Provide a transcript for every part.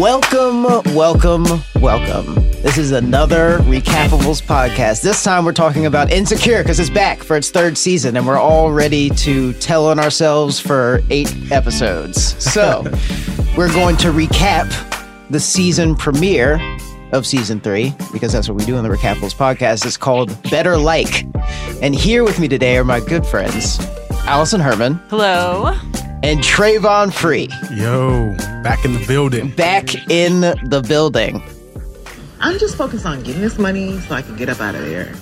Welcome, welcome, welcome. This is another Recapables podcast. This time we're talking about Insecure because it's back for its third season and we're all ready to tell on ourselves for eight episodes. So we're going to recap the season premiere of season three because that's what we do on the Recapables podcast. It's called Better Like. And here with me today are my good friends, Allison Herman Hello. And Trayvon Free. Yo, back in the building. Back in the building. I'm just focused on getting this money so I can get up out of there.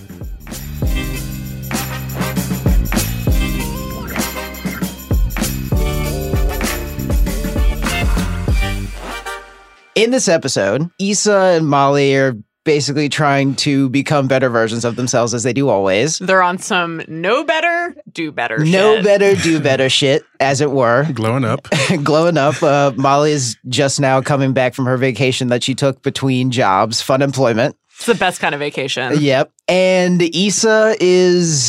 In this episode, Issa and Molly are basically trying to become better versions of themselves as they do always. They're on some no better, do better Know shit. better, do better shit, as it were. Glowing up. Glowing up. Uh, Molly is just now coming back from her vacation that she took between jobs, fun employment. It's the best kind of vacation. Yep. And Issa is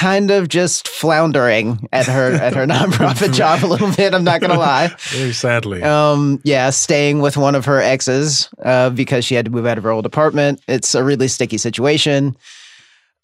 kind of just floundering at her at her nonprofit job a little bit. I'm not gonna lie. Very sadly. Um, yeah, staying with one of her exes uh, because she had to move out of her old apartment. It's a really sticky situation.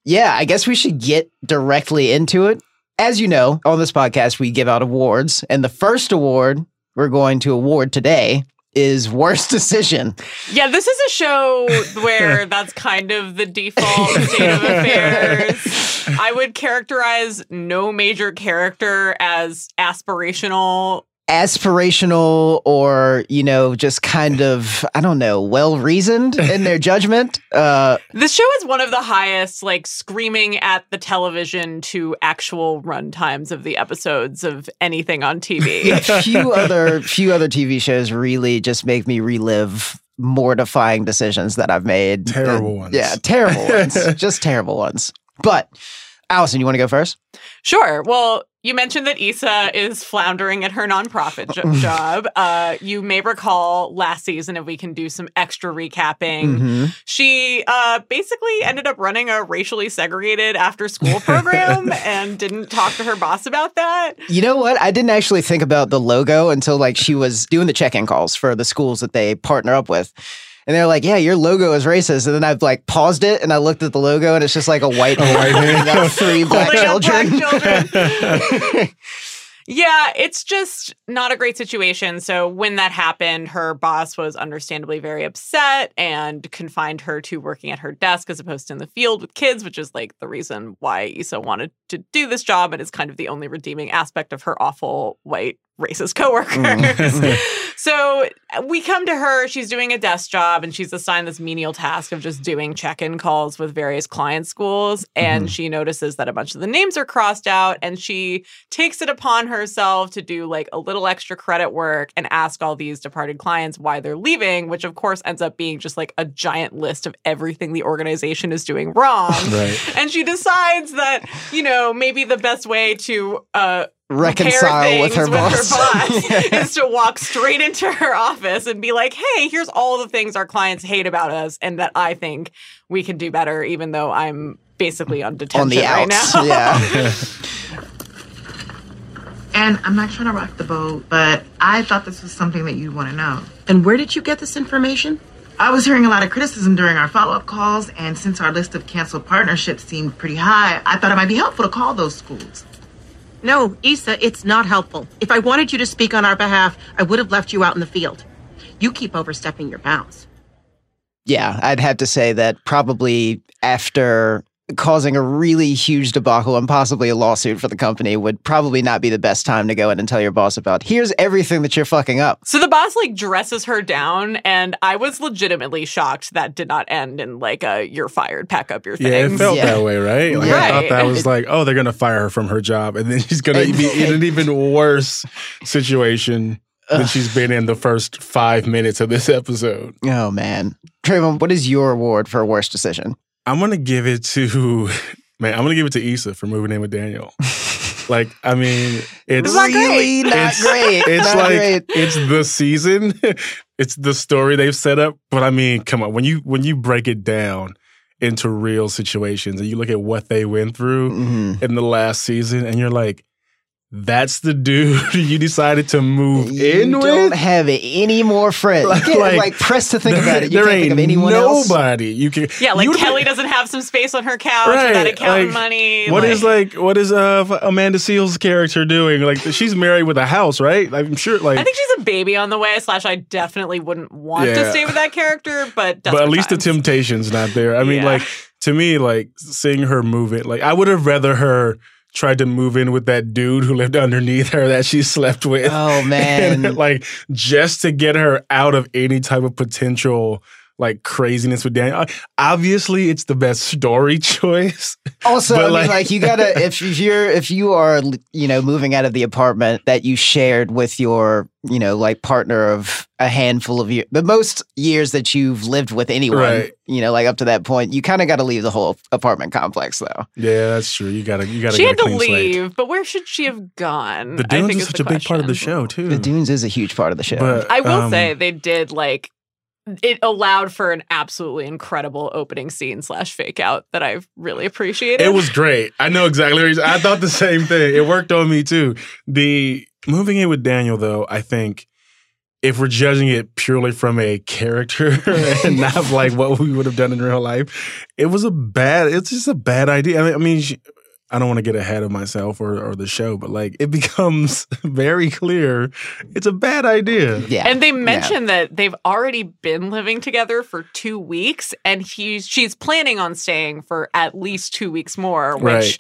Yeah, I guess we should get directly into it. As you know, on this podcast, we give out awards, and the first award we're going to award today is Worst Decision. Yeah, this is a show where that's kind of the default state of affairs. I would characterize no major character as aspirational. Aspirational or, you know, just kind of, I don't know, well reasoned in their judgment. Uh, This show is one of the highest, like screaming at the television to actual run times of the episodes of anything on TV. few other few other TV shows really just make me relive mortifying decisions that I've made. Terrible And- ones. Yeah, terrible ones. just terrible ones. But Allison, you want to go first? Sure. Well, you mentioned that Issa is floundering at her nonprofit jo- job. Uh, you may recall last season, if we can do some extra recapping, Mhm. she uh, basically ended up running a racially segregated after school program and didn't talk to her boss about that. You know what? I didn't actually think about the logo until like she was doing the check-in calls for the schools that they partner up with. And they're like, "Yeah, your logo is racist." And then I've like paused it and I looked at the logo and it's just like a white man white man. holding three black children. black children. Yeah, it's just not a great situation. So when that happened, her boss was understandably very upset and confined her to working at her desk as opposed to in the field with kids, which is like the reason why Issa wanted to do this job and is kind of the only redeeming aspect of her awful white racist coworkers. Mhm. so we come to her, she's doing a desk job and she's assigned this menial task of just doing check-in calls with various client schools and she notices that a bunch of the names are crossed out and she takes it upon herself to do like a little extra credit work and ask all these departed clients why they're leaving, which of course ends up being just like a giant list of everything the organization is doing wrong. Right. And she decides that, you know, maybe the best way to uh Reconcile with things her boss. boss Yeah. is to walk straight into her office and be like, hey, here's all the things our clients hate about us and that I think we can do better, even though I'm basically on detention on the right outs. now. Yeah. And I'm not trying to rock the boat, but I thought this was something that you'd want to know. And where did you get this information? I was hearing a lot of criticism during our follow up calls, and since our list of canceled partnerships seemed pretty high, I thought it might be helpful to call those schools. No, Issa, it's not helpful. If I wanted you to speak on our behalf, I would have left you out in the field. You keep overstepping your bounds. Yeah, I'd have to say that probably after causing a really huge debacle and possibly a lawsuit for the company would probably not be the best time to go in and tell your boss about here's everything that you're fucking up. So the boss like dresses her down, and I was legitimately shocked that did not end in like a "you're fired, pack up your things." Yeah, it felt Yeah. that way, right? Like I thought that was like, oh, they're gonna fire her from her job, and then she's gonna be in an even worse situation than she's been in the first five minutes of this episode. Oh man. Trayvon, what is your award for worst decision? I'm gonna give it to man. I'm gonna give it to Issa for moving in with Daniel. like, I mean, it's not great. really not It's- great. It's Not like great. it's the season, it's the story they've set up. But I mean, come on, when you when you break it down into real situations and you look at what they went through Mhm. in the last season, and you're like, that's the dude you decided to move in with. You in don't with. have any more friends. Like- you can't, like, like, press to think about it. You there can't ain't think of anyone else. nobody. You can. Yeah, like Kelly been- doesn't have some space on her couch Right, that accountant like, money. What is like? What is uh Amanda Seales' character doing? Like she's married with a house, right? I'm sure. Like, I think she's a baby on the way. Slash, I definitely wouldn't want to stay with that character, but but at least the temptation's not there. I mean, Yeah. like to me, like seeing her move it, like I would have rather her tried to move in with that dude who lived underneath her that she slept with. Oh man. like just to get her out of any type of potential like craziness with Daniel. Obviously, it's the best story choice. Also, But, I mean, like- like, you gotta if you're if you are you know moving out of the apartment that you shared with your you know like partner of a handful of years, the most years that you've lived with anyone, Right. you know, like up to that point, you kind of got to leave the whole apartment complex though. Yeah, that's true. You gotta, you gotta. She get had a to clean slate. leave, but where should she have gone? The I Dunes think is is such the a big part of the show too. The Dunes is a huge part of the show. But I will um, say they did like it allowed for an absolutely incredible opening scene slash fake out that I've really appreciated. It was great. I know exactly. I thought the same thing. It worked on me too. The moving in with Daniel, though, I think if we're judging it purely from a character and not like what we would have done in real life, it was a bad. It's just a bad idea. I mean, I mean she, I don't want to get ahead of myself or, or the show, but like it becomes very clear it's a bad idea. yeah, and they Yeah. mentioned that they've already been living together for two weeks, and he's she's planning on staying for at least two weeks more. Which, Right.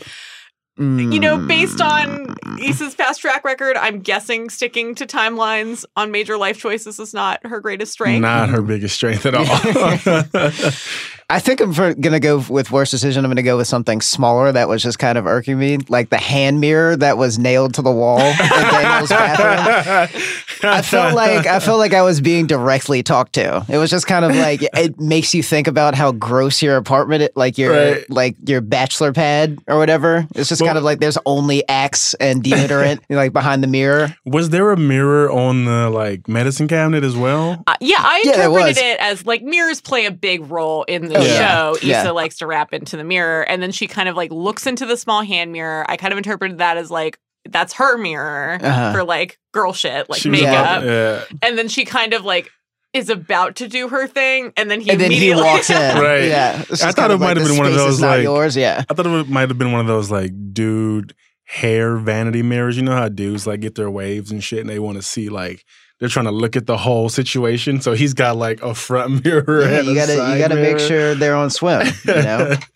You know, based on Mm. Issa's past track record, I'm guessing sticking to timelines on major life choices is not her greatest strength. Not her biggest strength at all. I think I'm gonna go with worst decision. I'm gonna go with something smaller that was just kind of irking me, like the hand mirror that was nailed to the wall in Daniel's bathroom. I felt like I felt like I was being directly talked to. It was just kind of like it makes you think about how gross your apartment, like your Right. like your bachelor pad or whatever. It's just Well- kind of like there's only Axe and deodorant like behind the mirror. Was there a mirror on the like medicine cabinet as well? Uh, yeah, I interpreted was. it as like mirrors play a big role in the Oh, show. yeah. Issa Yeah. likes to wrap into the mirror, and then she kind of like looks into the small hand mirror. I kind of interpreted that as like that's her mirror Uh-huh. for like girl shit, like She makeup. about- yeah. And then she kind of like is about to do her thing, and then he and then he immediately walks in. Right. Yeah. I thought it of might like, have been one of those, like- yours. Yeah. I thought it might have been one of those like dude hair vanity mirrors. You know how dudes like get their waves and shit, and they want to see like they're trying to look at the whole situation. So he's got like a front mirror. Yeah, and you a gotta side you gotta make sure they're on swim. You know.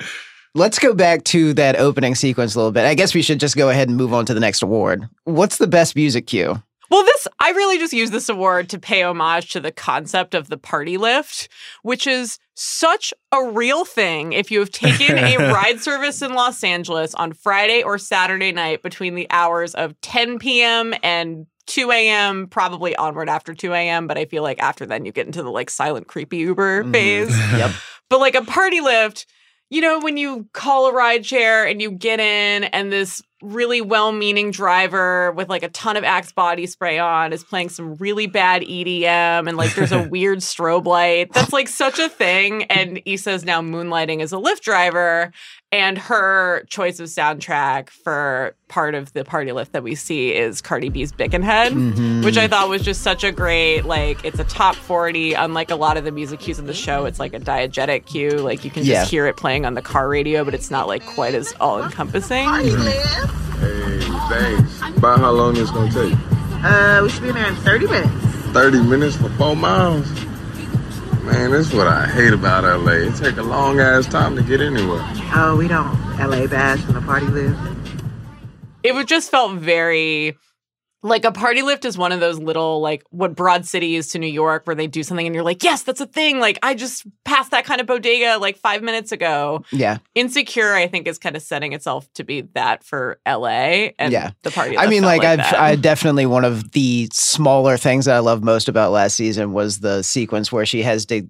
Let's go back to that opening sequence a little bit. I guess we should just go ahead and move on to the next award. What's the best music cue? Well, this I really just use this award to pay homage to the concept of the party lift, which is such a real thing if you have taken a ride service in Los Angeles on Friday or Saturday night between the hours of 10 p.m. and 2 a.m., probably onward after 2 a.m. But I feel like after then you get into the like silent, creepy Uber Mhm. phase. Yep. But like a party lift, you know, when you call a ride share and you get in and this really well meaning driver with like a ton of Axe body spray on is playing some really bad EDM and like there's a weird strobe light. That's like such a thing. And Issa is now moonlighting as a Lyft driver. And her choice of soundtrack for part of the party lift that we see is Cardi B's Bickenhead Mhm. which I thought was just such a great like it's a top 40 unlike a lot of the music cues in the show it's like a diegetic cue like you can just hear it playing on the car radio but it's not like quite as all encompassing Hey, thanks. About how long it's gonna take? Uh, we should be in there in 30 minutes. 30 minutes for four miles? Man, that's what I hate about LA. It take a long ass time to get anywhere. Oh, we don't. LA bash from the party live. it would just felt very like a party lift is one of those little like what Broad City is to New York where they do something and you're like yes that's a thing like I just passed that kind of bodega like 5 minutes ago Yeah. Insecure I think is kind of setting itself to be that for LA and Yeah. the party I mean, felt like, I've that. I definitely one of the smaller things that I love most about last season was the sequence where she has to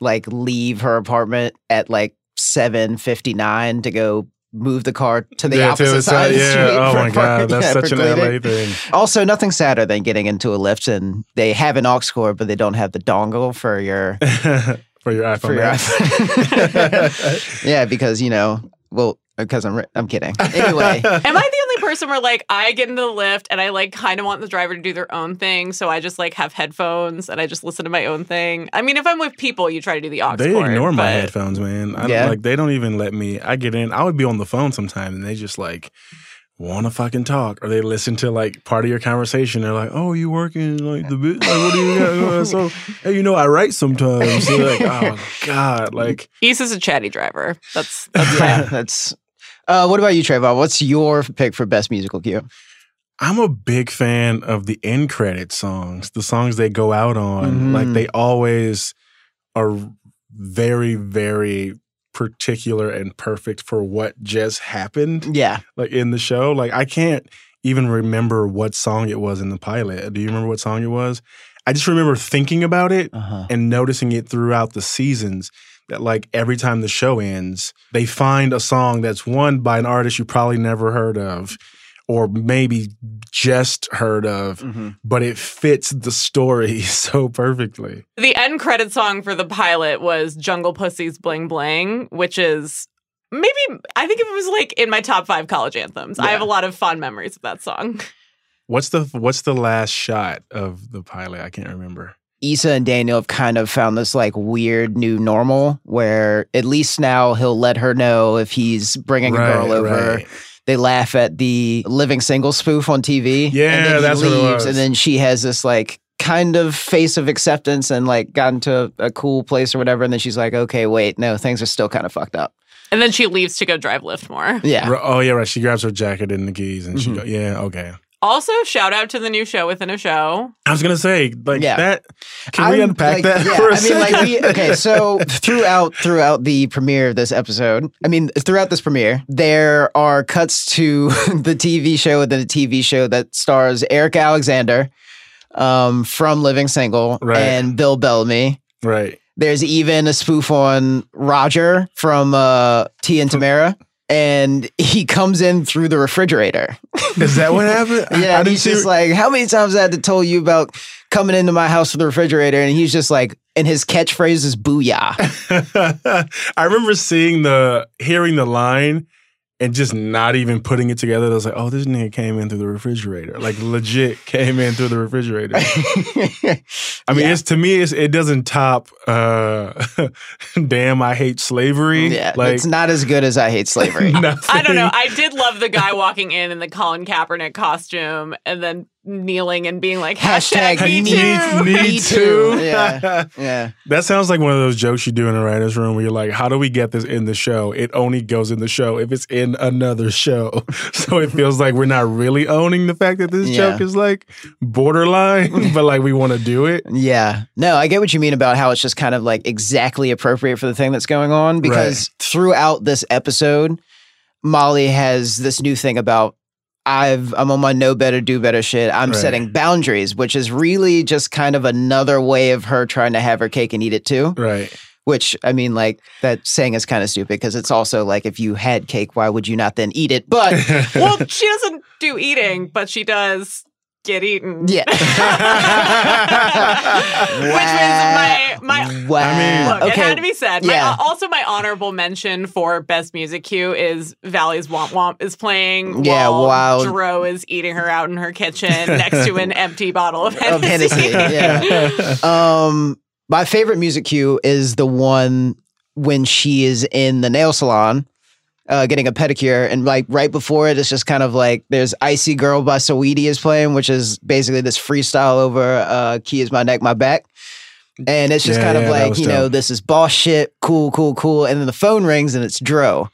like leave her apartment at like seven fifty nine to go move the car to the Yeah, to opposite the side of the yeah. street. Oh for my parking- god, that's yeah, such an cleaning. LA thing. Also, nothing sadder than getting into a lift and they have an aux cord, but they don't have the dongle for your for your iPhone. for your iPhone. yeah, because you know, well, uh, because I'm I'm kidding. Anyway, Am I the only person where like I get into the lift and I like kind of want the driver to do their own thing, so I just like have headphones and I just listen to my own thing. I mean, if I'm with people, you try to do the aux They cord, ignore my but- headphones, man. I, Yeah. Like they don't even let me. I get in. I would be on the phone sometime, and they just like want to fucking talk, or they listen to like part of your conversation. They're like, "Oh, you working like the bit? Like, what do you got?" So, hey, you know, I write sometimes. So like, oh god, like Issa's a chatty driver. That's that's yeah, that's. Uh, what about you, Trayvon? What's your pick for best musical cue? I'm a big fan of the end credit songs, the songs they go out on. Mhm. Like they always are very, very particular and perfect for what just happened. Yeah, like in the show. Like I can't even remember what song it was in the pilot. Do you remember what song it was? I just remember thinking about it uh-huh. and noticing it throughout the seasons that like every time the show ends, they find a song that's one by an artist you probably never heard of or maybe just heard of, Mhm. but it fits the story so perfectly. the end credit song for the pilot was Jungle Pussy's Bling Bling, which is maybe I think it was like in my top five college anthems. I have a lot of fond memories of that song. What's the what's the last shot of the pilot? I can't remember. Issa and Daniel have kind of found this like weird new normal where at least now he'll let her know if he's bringing a girl over. right. They laugh at the living single spoof on TV. Yeah, and then he that's what it leaves, was. And then she has this like kind of face of acceptance and like gotten to a cool place or whatever. And then she's like, okay, wait, no, things are still kind of fucked up. And then she leaves to go drive Lyft more. Yeah. Oh yeah, right. She grabs her jacket and the keys, and Mhm. she go, "Yeah, okay." Also, shout out to the new show within a show. I was gonna say like Yeah. that. Can we I'm, unpack like, that Yeah, for a I mean, like we okay. So throughout throughout the premiere of this episode, I mean, throughout this premiere, there are cuts to the TV show within a TV show that stars Eric Alexander um, from Living Single Right. and Bill Bellamy. right. There's even a spoof on Roger from uh, Tia and Tamera. And he comes in through the refrigerator. Is that what happened? Yeah, and he's just like, how many times I had to tell you about coming into my house with the refrigerator? And he's just like, and his catchphrase is "booyah." I remember seeing the hearing the line and just not even putting it together. I was like, "Oh, this nigga came in through the refrigerator. Like legit came in through the refrigerator." I mean, Yeah. it's to me, it's, it doesn't top. uh Damn, I hate slavery. yeah, like it's not as good as I hate slavery. I don't know. I did love the guy walking in in the Colin Kaepernick costume and then kneeling and being like, hashtag, Hashtag me me too. Me, Me too. too. Yeah. yeah, That sounds like one of those jokes you do in a writer's room where you're like, how do we get this in the show? It only goes in the show if it's in another show. So it feels like we're not really owning the fact that this Yeah. joke is like borderline, but like we want to do it. yeah. No, I get what you mean about how it's just kind of like exactly appropriate for the thing that's going on because throughout this episode, Molly has this new thing about. I've I'm on my no better, do better shit. I'm Right. setting boundaries, which is really just kind of another way of her trying to have her cake and eat it too. Right. Which I mean, like that saying is kind of stupid because it's also like if you had cake, why would you not then eat it? But Well, she doesn't do eating, but she does get eaten. yeah, Which means my my wow. I mean- Look, it okay, had to be said. My, yeah. also, my honorable mention for best music cue is Valee's Womp Womp is playing Yeah, while wow. Dro is eating her out in her kitchen next to an empty bottle of of Hennessy. Hennessy. Yeah. Um, my favorite music cue is the one when she is in the nail salon. Uh, getting a pedicure. And like right before it, it's just kind of like there's "Icy Girl" by Saweetie is playing, which is basically this freestyle over uh, "Khia's my neck, my back," and it's just Yeah, kind of yeah, like you know this is boss shit, cool, cool, cool, and then the phone rings and it's Dro,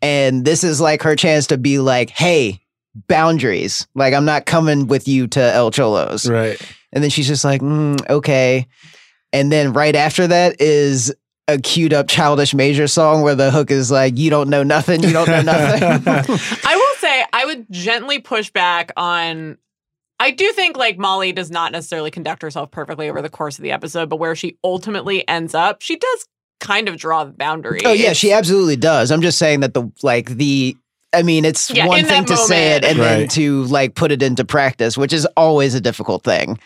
and this is like her chance to be like, hey, boundaries, like I'm not coming with you to El Cholos, right. and then she's just like, mm, okay. And then right after that is a queued up Childish Major song where the hook is like, you don't know nothing, you don't know nothing. I will say I would gently push back on. I do think like Molly does not necessarily conduct herself perfectly over the course of the episode, but where she ultimately ends up, she does kind of draw the boundary. oh, yeah, she absolutely does. I'm just saying that the, like, the, I mean, it's Yeah, one thing that to say it moment. and then to like put it into practice, which is always a difficult thing.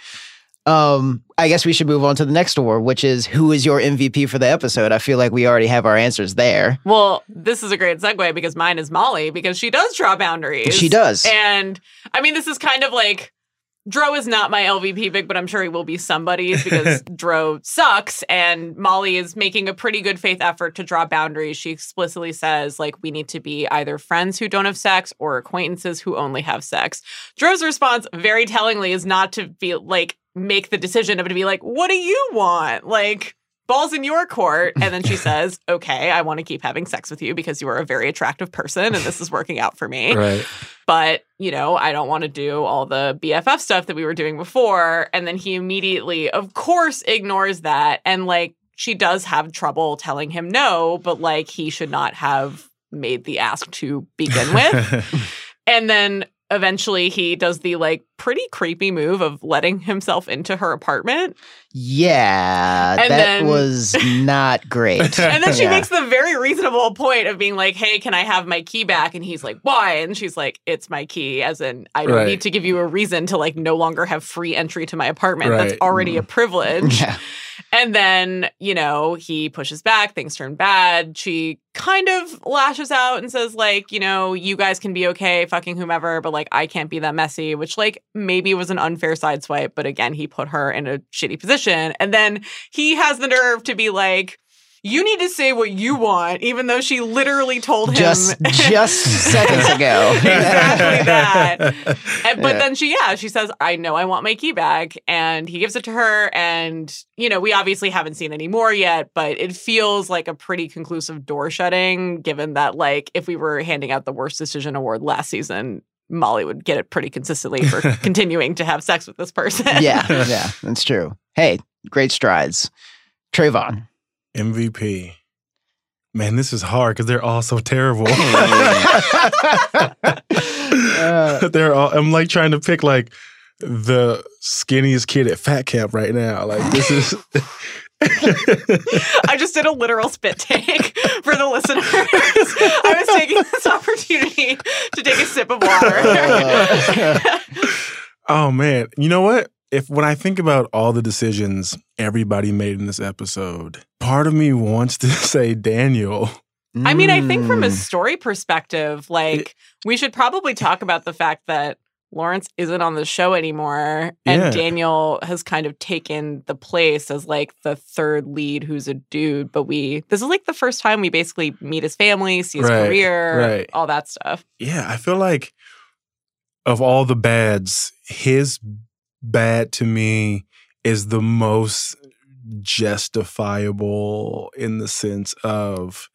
Um, I guess we should move on to the next award, which is who is your MVP for the episode? I feel like we already have our answers there. Well, this is a great segue because mine is Molly because she does draw boundaries. She does. And I mean, this is kind of like Dro is not my LVP pick, but I'm sure he will be somebody's because Dro sucks. And Molly is making a pretty good faith effort to draw boundaries. She explicitly says, like, we need to be either friends who don't have sex or acquaintances who only have sex. Dro's response, very tellingly, is not to be like, make the decision, but to be like, what do you want? Like, balls in your court. And then she says, okay, I want to keep having sex with you because you are a very attractive person and this is working out for me. Right. But, you know, I don't want to do all the BFF stuff that we were doing before. And then he immediately, of course, ignores that. And like, she does have trouble telling him no, but like, he should not have made the ask to begin with. and then eventually he does the like pretty creepy move of letting himself into her apartment. Yeah, And that then- was not great. And then she Yeah. makes the very reasonable point of being like, hey, can I have my key back? And he's like, why? And she's like, it's my key, as in, I don't Right. need to give you a reason to like no longer have free entry to my apartment. That's Right. already a privilege. Yeah. And then, you know, he pushes back, things turn bad. She kind of lashes out and says, like, you know, you guys can be okay fucking whomever, but like, I can't be that messy, which, like, maybe was an unfair sideswipe. But again, he put her in a shitty position. And then he has the nerve to be like, you need to say what you want, even though she literally told him. Just just seconds ago. exactly that. And, but Yeah. then she, yeah, she says, I know I want my key back. And he gives it to her. And, you know, we obviously haven't seen any more yet, but it feels like a pretty conclusive door shutting, given that, like, if we were handing out the worst decision award last season, Molly would get it pretty consistently for continuing to have sex with this person. yeah, yeah, that's true. Hey, great strides. Trayvon. MVP. Man, this is hard because they're all so terrible. Uh, they're all. I'm like trying to pick like the skinniest kid at fat camp right now. Like this is. I just did a literal spit take for the listeners. I was taking this opportunity to take a sip of water. oh man, you know what? If when I think about all the decisions everybody made in this episode, part of me wants to say Daniel. I mean, I think from a Mm. story perspective, like we should probably talk about the fact that Lawrence isn't on the show anymore and Yeah. Daniel has kind of taken the place as like the third lead who's a dude, but we this is like the first time we basically meet his family, see his Right, career, right. all that stuff. Yeah, I feel like of all the bads, his bad to me is the most justifiable in the sense of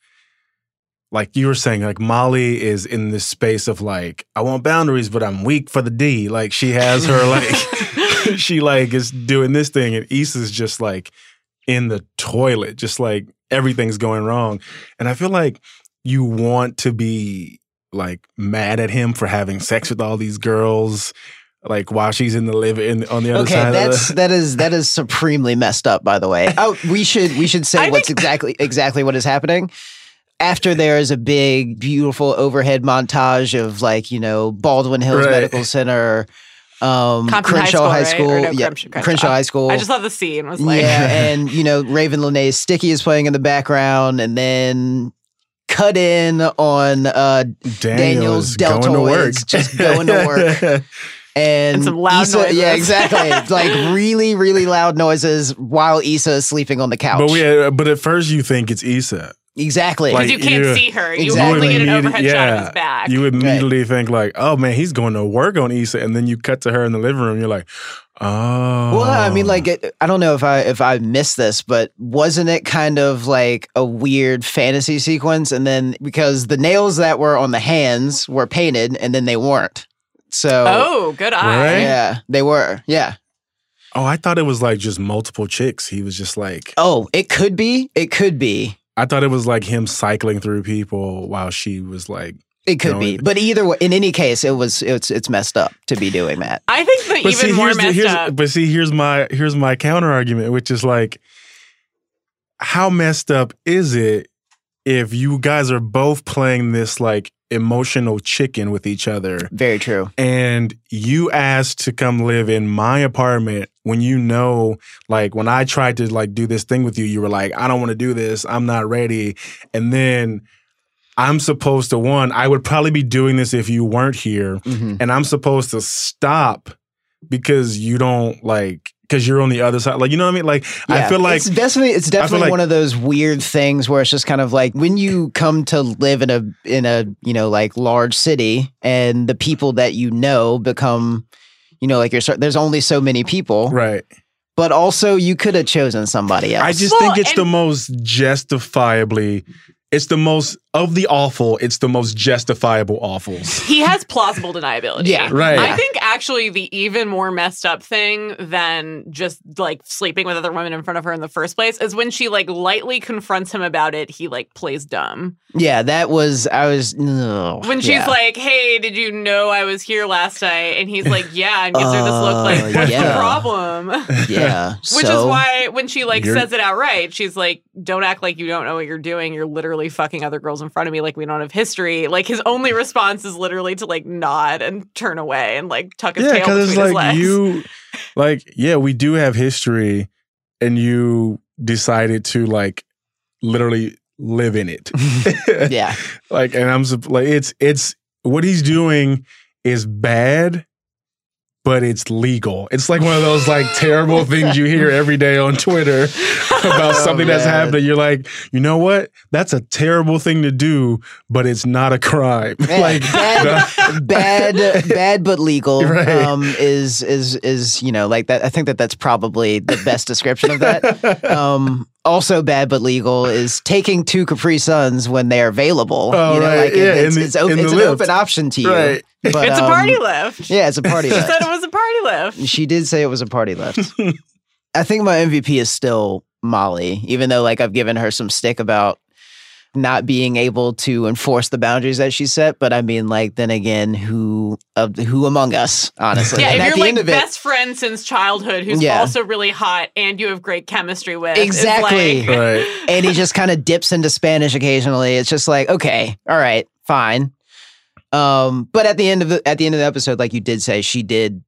like you were saying, like Molly is in this space of like, I want boundaries, but I'm weak for the D. Like she has her like she like is doing this thing, and Issa's just like in the toilet, just like everything's going wrong. And I feel like you want to be like mad at him for having sex with all these girls, like while she's in the live in on the other Okay, side. that's of that is that is supremely messed up. By the way, oh, we should we should say I what's think- exactly exactly what is happening. After there is a big, beautiful overhead montage of like you know Baldwin Hills Right. Medical Center, um, Compton High Crenshaw School, High? School, Or no, yeah, Crenshaw- Crenshaw, Crenshaw. High School. I just love the scene was like yeah, and you know Ravyn Lenae's Sticky is playing in the background, and then cut in on uh it. Daniel's is going to work. deltoids just going to work. and, And some loud Issa, Yeah, exactly. like really, really loud noises while Issa is sleeping on the couch. but we, uh, but at first you think it's Issa. exactly. because like, you can't see her. You Exactly. only get an immedi- overhead shot of his back. You would immediately think like, oh man, he's going to work on Issa, and then you cut to her in the living room. You're like, oh. well, I mean, like, it, I don't know if I if I missed this, but wasn't it kind of like a weird fantasy sequence? And then because the nails that were on the hands were painted, and then they weren't. So oh, good eye. Right? yeah, they were. Yeah. oh, I thought it was like just multiple chicks. He was just like, Oh, it could be. It could be. I thought it was like him cycling through people while she was like. It could No, be. But either way, in any case, it was it's it's messed up to be doing that. I think the But even see, more here's the, messed here's, up. but see, here's my here's my counter argument, which is like, how messed up is it if you guys are both playing this like emotional chicken with each other, Very true. and you asked to come live in my apartment when you know, like when I tried to like do this thing with you, you were like, I don't want to do this. I'm not ready. And then I'm supposed to one, I would probably be doing this if you weren't here. Mhm. And I'm supposed to stop because you don't like because you're on the other side. Like, you know what I mean? Like I feel like it's definitely it's definitely like- one of those weird things where it's just kind of like when you come to live in a in a you know like large city and the people that you know become you know like you're cer- there's only so many people Right. but also you could have chosen somebody else. I just Well, think it's the most justifiably it's the most of the awful, it's the most justifiable awfuls. he has plausible deniability. Yeah, right. I think actually the even more messed up thing than just like sleeping with other women in front of her in the first place is when she like lightly confronts him about it, he like plays dumb. yeah, that was I was ugh, When she's yeah. like, Hey, did you know I was here last night? And he's like, Yeah, and gives her this look like, Uh, What's the yeah. problem? yeah, Which so, is why when she like says it outright, she's like, "Don't act like you don't know what you're doing. You're literally fucking other girls in front of me like we don't have history." Like his only response is literally to like nod and turn away and like tuck his yeah, tail between because it's his like legs. you like, yeah, we do have history and you decided to like literally live in it. yeah, like and i'm like it's it's what he's doing is bad but it's legal it's like one of those like terrible things you hear every day on twitter about Oh, something that's man. happening you're like you know what that's a terrible thing to do but it's not a crime Man, like bad, bad, bad, but legal. Right. Um, is is is you know like that? I think that that's probably the best description of that. Um, also bad but legal is taking two Capri Suns when they're available. Oh, you know, right. like Yeah, it's, it's, it's, open, the it's an lift. open option to you. Right. But, it's a um, party lift. Yeah, it's a party She said it was a party lift. She did say it was a party lift. I think my MVP is still Molly, even though like I've given her some stick about not being able to enforce the boundaries that she set. But I mean, like then again, who of who among us, honestly? Yeah, And if at you're the like end of it, best friend since childhood, who's Yeah. also really hot and you have great chemistry with, Exactly. like- right and he just kind of dips into Spanish occasionally. It's just like, okay, all right, fine. Um, but at the end of the at the end of the episode, like you did say, she did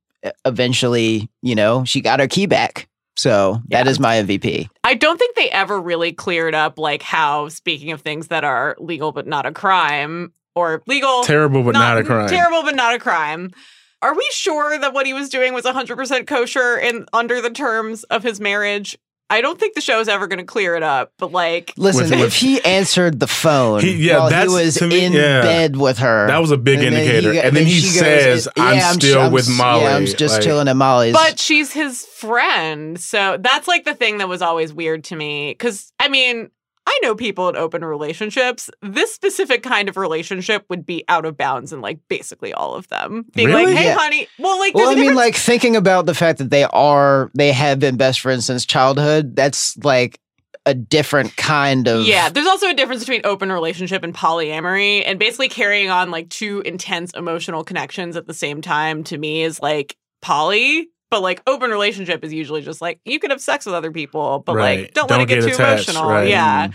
eventually, you know, she got her key back. So that Yeah. is my MVP. I don't think they ever really cleared up like how speaking of things that are legal but not a crime or legal terrible but not, a crime Terrible but not a crime. Are we sure that what he was doing was 100% kosher and under the terms of his marriage? I don't think the show is ever going to clear it up, but like Listen, With- if with- he answered the phone He- yeah, while he was to me, in yeah. bed with her, that was a big and then indicator he- and then he she goes, says i'm ch- still I'm with molly Yeah, I'm just Like, chilling at Molly's. but she's his friend. So that's like the thing that was always weird to me cuz I mean, I know people in open relationships. This specific kind of relationship would be out of bounds in like basically all of them. Being Really? like, "Hey, Yeah. honey." Well, like well, I mean, like thinking about the fact that they are, they have been best friends since childhood. That's like a different kind of. Yeah, there's also a difference between open relationship and polyamory, and basically carrying on like two intense emotional connections at the same time. To me, is like poly, but like open relationship is usually just like you can have sex with other people, but Right. like don't, let Don't it get, get too attached, emotional. right. Yeah. Mm.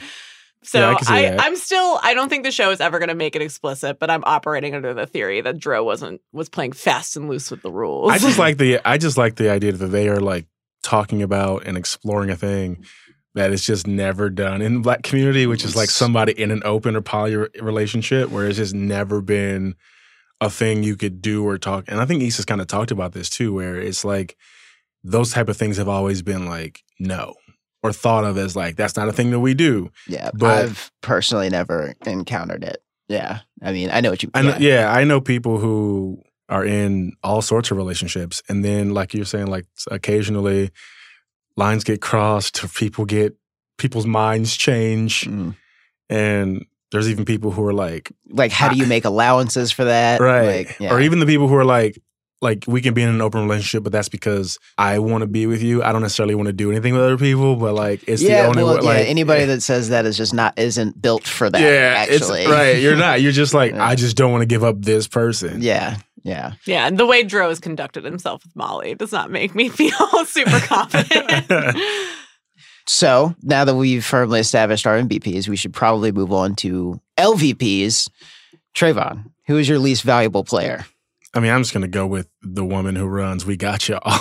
So Yeah, I, I i'm still I don't think the show is ever going to make it explicit, but I'm operating under the theory that Dro wasn't was playing fast and loose with the rules. I just like the I just like the idea that they are like talking about and exploring a thing that is just never done in the black community, which is like somebody in an open or poly relationship where it's just never been a thing you could do or talk. And I think Issa's kind of talked about this too, where it's like those type of things have always been like no or thought of as like that's not a thing that we do. yeah. but- I've personally never encountered it. Yeah, I mean, I know what you. I know, yeah. yeah, I know people who are in all sorts of relationships, and then like you're saying, like occasionally lines get crossed, people get people's minds change, Mm. and there's even people who are like, Like, how do you make allowances for that? right, Like, yeah. or even the people who are like. Like we can be in an open relationship, but that's because I want to be with you. I don't necessarily want to do anything with other people, but like it's yeah, the only well, way. yeah, Like anybody eh. that says that is just not isn't built for that. yeah, actually, it's right. You're not. You're just like Yeah. I just don't want to give up this person. yeah, yeah. yeah, and the way Dro has conducted himself with Molly does not make me feel super confident. So now that we've firmly established our MVPs, we should probably move on to LVPs. Trayvon, who is your least valuable player? I mean, I'm just gonna go with the woman who runs. We got y'all.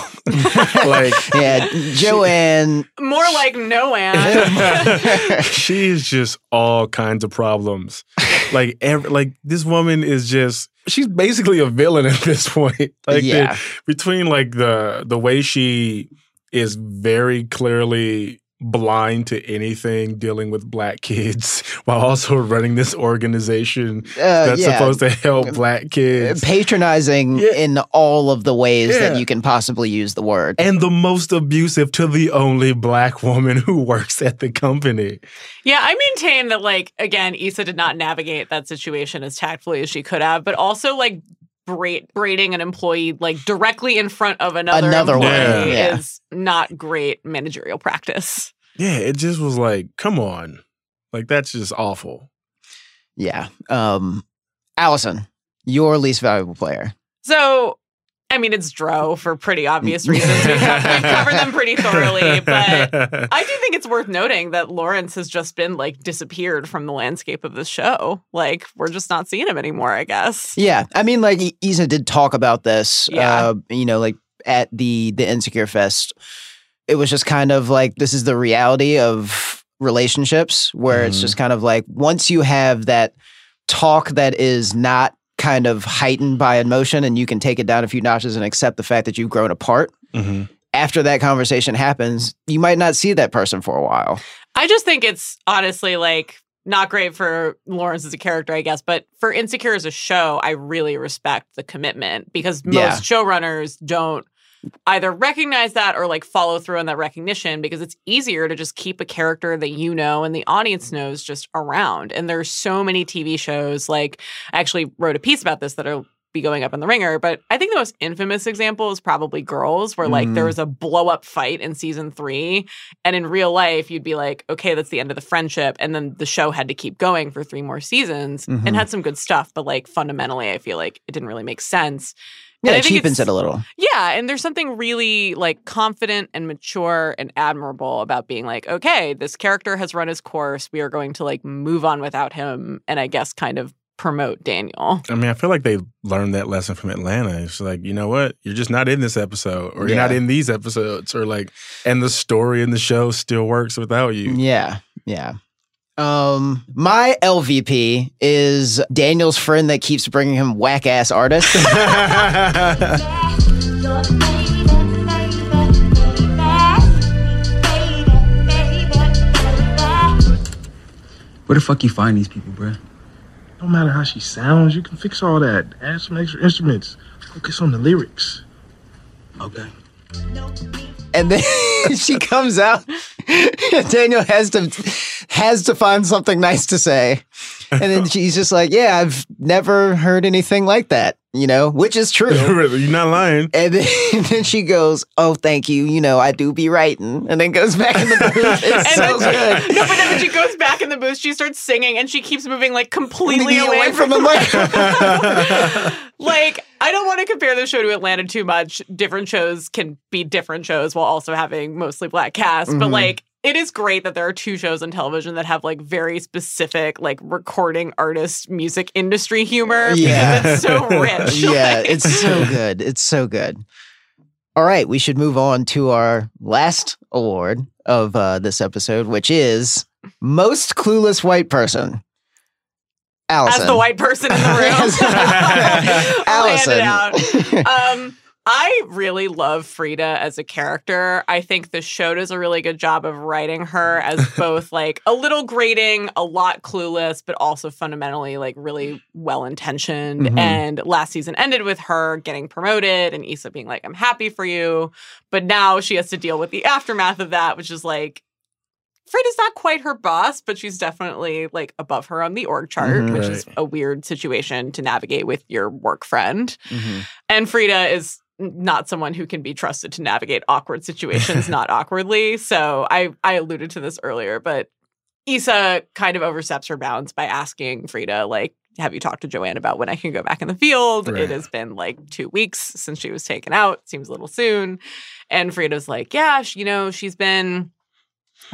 like, yeah, Joanne. More like no Anne. she's just all kinds of problems. Like, every, like this woman is just. She's basically a villain at this point. Like, Yeah. the, between like the the way she is very clearly blind to anything dealing with black kids while also running this organization Uh, that's yeah. supposed to help black kids. patronizing Yeah. in all of the ways that you can possibly use the word. and the most abusive to the only black woman who works at the company. Yeah, I maintain that, like, again, Issa did not navigate that situation as tactfully as she could have, but also, like, braid, braiding an employee, like, directly in front of another, Another one, yeah. is not great managerial practice. Yeah, it just was like, come on. Like that's just awful. Yeah. Um, Allison, your least valuable player. So, I mean, it's Dro for pretty obvious reasons. We've, covered them pretty thoroughly, but I do think it's worth noting that Lawrence has just been like disappeared from the landscape of the show. Like, we're just not seeing him anymore, I guess. Yeah, I mean, like I- Issa did talk about this. Yeah. Uh, you know, like at the the Insecure Fest, it was just kind of like this is the reality of relationships, where it's Mhm. just kind of like once you have that talk that is not kind of heightened by emotion, and you can take it down a few notches and accept the fact that you've grown apart. Mhm. After that conversation happens, you might not see that person for a while. I just think it's honestly like not great for Lawrence as a character, I guess, but for Insecure as a show, I really respect the commitment because most Yeah. showrunners don't either recognize that or like follow through on that recognition because it's easier to just keep a character that you know and the audience knows just around. And there's so many TV shows like I actually wrote a piece about this that'll be going up in the Ringer, but I think the most infamous example is probably Girls, where like there Mm. was a blow up fight in season three and in real life, you'd be like, okay, that's the end of the friendship. And then the show had to keep going for three more seasons Mhm. and had some good stuff. But like fundamentally, I feel like it didn't really make sense. Yeah, I it think cheapens it's- it a little. Yeah. And there's something really like confident and mature and admirable about being like, okay, this character has run his course. We are going to like move on without him. And I guess kind of promote Daniel. I mean, I feel like they learned that lesson from Atlanta. It's like, you know what? You're just not in this episode, or you're not in these episodes, or like, and the story in the show still works without you. Yeah, yeah. Um, my LVP is Daniel's friend that keeps bringing him whack ass artists. Where the fuck you find these people, bruh? No matter how she sounds, you can fix all that. Add some extra instruments. Focus on the lyrics. Okay. and then she comes out. Daniel has to has to find something nice to say, and then she's just like, "Yeah, I've never heard anything like that," you know, which is true. You're not lying. And then, and then she goes, "Oh, thank you. You know, I do be writing," and then goes back in the booth. It's so then good. no, but then when she goes back in the booth, she starts singing and she keeps moving like completely away, away from, from the the like, I don't want to compare the show to Atlanta too much. Different shows can be different shows while also having mostly black cast, but Mhm. like, it is great that there are two shows on television that have like very specific like recording artist music industry humor Yeah. because it's so rich. yeah, Like- it's so good. It's so good. All right, we should move on to our last award of uh, this episode, which is most clueless white person. Allison. as the white person in the room. I'll out. Allison. um I really love Frieda as a character. I think the show does a really good job of writing her as both like a little grating, a lot clueless, but also fundamentally like really well intentioned. Mhm. And last season ended with her getting promoted and Issa being like, I'm happy for you. But now she has to deal with the aftermath of that, which is like, Frieda's not quite her boss, but she's definitely like above her on the org chart, Mhm. which is a weird situation to navigate with your work friend. Mhm. And Frieda is not someone who can be trusted to navigate awkward situations not awkwardly. So I I alluded to this earlier, but Issa kind of oversteps her bounds by asking Frieda like have you talked to Joanne about when I can go back in the field? Right. It has been like two weeks since she was taken out. Seems a little soon. And Frieda's like, yeah, sh- you know, she's been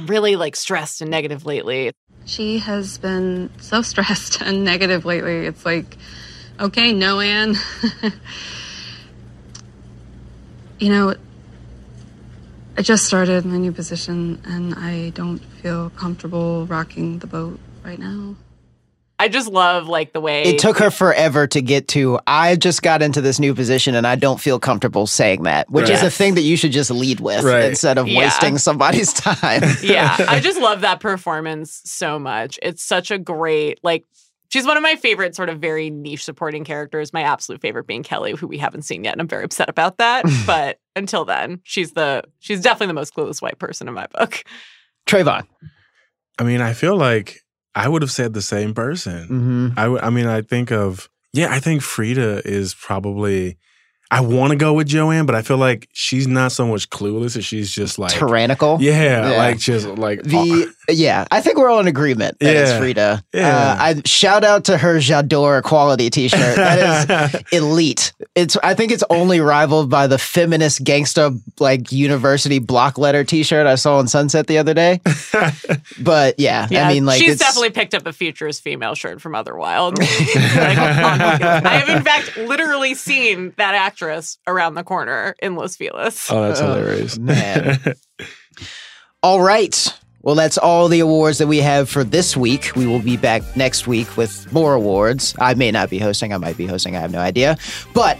really like stressed and negative lately. She has been so stressed and negative lately. It's like Okay, no, Anne. you know, I just started my new position and I don't feel comfortable rocking the boat right now. I just love like the way It took her forever to get to. I just got into this new position and I don't feel comfortable saying that, which is a thing that you should just lead with Right. instead of Yeah. wasting somebody's time. yeah, I just love that performance so much. It's such a great like. She's one of my favorite, sort of very niche supporting characters. My absolute favorite being Kelly, who we haven't seen yet, and I'm very upset about that. but until then, she's the she's definitely the most clueless white person in my book. Trayvon. I mean, I feel like I would have said the same person. Mm-hmm. I would- I mean, I think of yeah, I think Frieda is probably. I want to go with Joanne, but I feel like she's not so much clueless as she's just like Tyrannical. Yeah, Yeah. like just like The yeah, I think we're all in agreement that it's Yeah. Frieda. Yeah. Uh, I shout out to her J'adore quality T-shirt. That is elite. It's I think it's only rivaled by the feminist gangsta like university block letter T-shirt I saw on Sunset the other day. but yeah, I mean like she's it's, definitely picked up a futurist female shirt from Other Wild. Like, I have in fact literally seen that actress around the corner in Los Feliz. Oh, that's Oh, hilarious. man. All right. Well, that's all the awards that we have for this week. We will be back next week with more awards. I may not be hosting. I might be hosting. I have no idea. But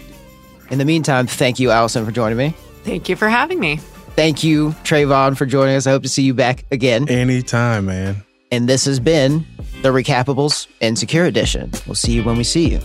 in the meantime, thank you, Allison, for joining me. Thank you for having me. Thank you, Trayvon, for joining us. I hope to see you back again. Anytime, man. And this has been the Recapables Insecure Edition. We'll see you when we see you.